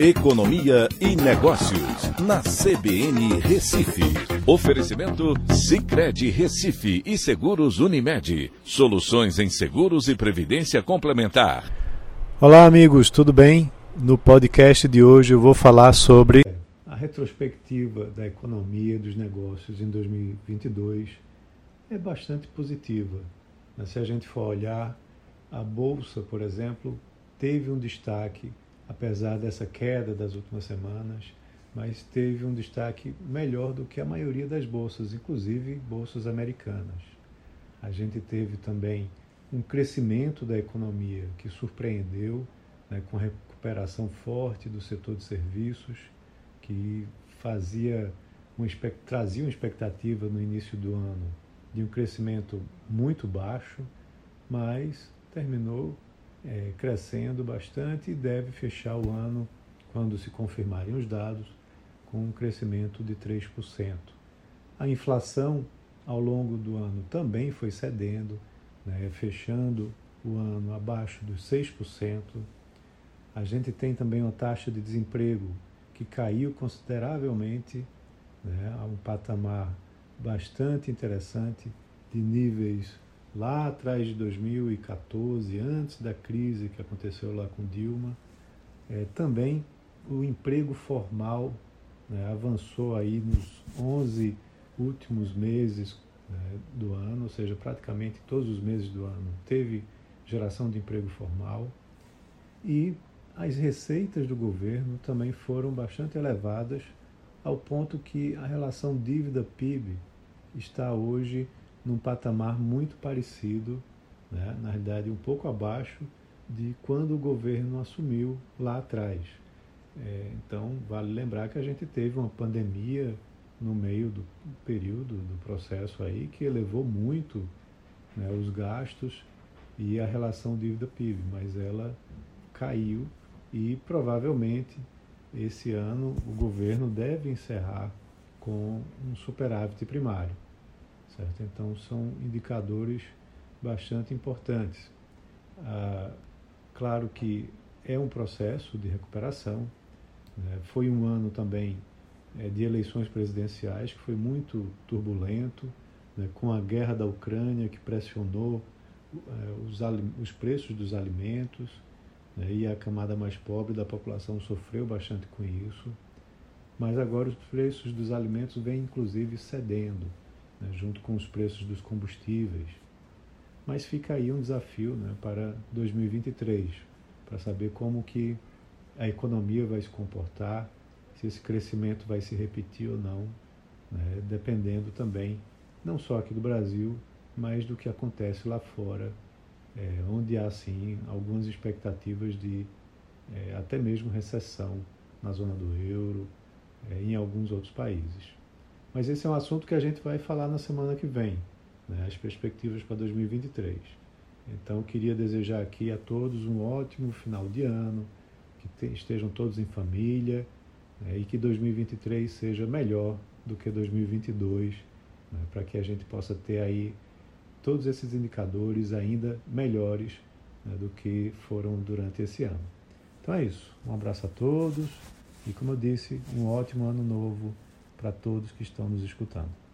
Economia e Negócios, na CBN Recife. Oferecimento Cicred Recife e Seguros Unimed. Soluções em seguros e previdência complementar. Olá, amigos, tudo bem? No podcast de hoje eu vou falar sobre a retrospectiva da economia e dos negócios em 2022 é bastante positiva. Se a gente for olhar, a bolsa, por exemplo, teve um destaque apesar dessa queda das últimas semanas, mas teve um destaque melhor do que a maioria das bolsas, inclusive bolsas americanas. A gente teve também um crescimento da economia que surpreendeu, né, com recuperação forte do setor de serviços, que fazia uma, trazia uma expectativa no início do ano de um crescimento muito baixo, mas terminou é, crescendo bastante e deve fechar o ano, quando se confirmarem os dados, com um crescimento de 3%. A inflação ao longo do ano também foi cedendo, né, fechando o ano abaixo dos 6%. A gente tem também uma taxa de desemprego que caiu consideravelmente né, a um patamar bastante interessante de níveis lá atrás de 2014, antes da crise que aconteceu lá com Dilma, é, também o emprego formal né, avançou aí nos 11 últimos meses né, do ano, ou seja, praticamente todos os meses do ano teve geração de emprego formal. E as receitas do governo também foram bastante elevadas ao ponto que a relação dívida-PIB está hoje num patamar muito parecido, né, na realidade um pouco abaixo de quando o governo assumiu lá atrás. É, então, vale lembrar que a gente teve uma pandemia no meio do período do processo aí que elevou muito né, os gastos e a relação dívida-PIB, mas ela caiu e provavelmente esse ano o governo deve encerrar com um superávit primário. Certo? Então, são indicadores bastante importantes. Ah, claro que é um processo de recuperação. Né? Foi um ano também é, de eleições presidenciais que foi muito turbulento, né? com a guerra da Ucrânia que pressionou é, os, os, preços dos alimentos né? e a camada mais pobre da população sofreu bastante com isso. Mas agora os preços dos alimentos vêm inclusive cedendo né, junto com os preços dos combustíveis. Mas fica aí um desafio né, para 2023, para saber como que a economia vai se comportar, se esse crescimento vai se repetir ou não, né, dependendo também, não só aqui do Brasil, mas do que acontece lá fora, é, onde há sim algumas expectativas de é, até mesmo recessão na zona do euro, é, em alguns outros países. Mas esse é um assunto que a gente vai falar na semana que vem, né, as perspectivas para 2023. Então, queria desejar aqui a todos um ótimo final de ano, que estejam todos em família né, e que 2023 seja melhor do que 2022, né, para que a gente possa ter aí todos esses indicadores ainda melhores né, do que foram durante esse ano. Então é isso. Um abraço a todos e, como eu disse, um ótimo ano novo para todos que estão nos escutando.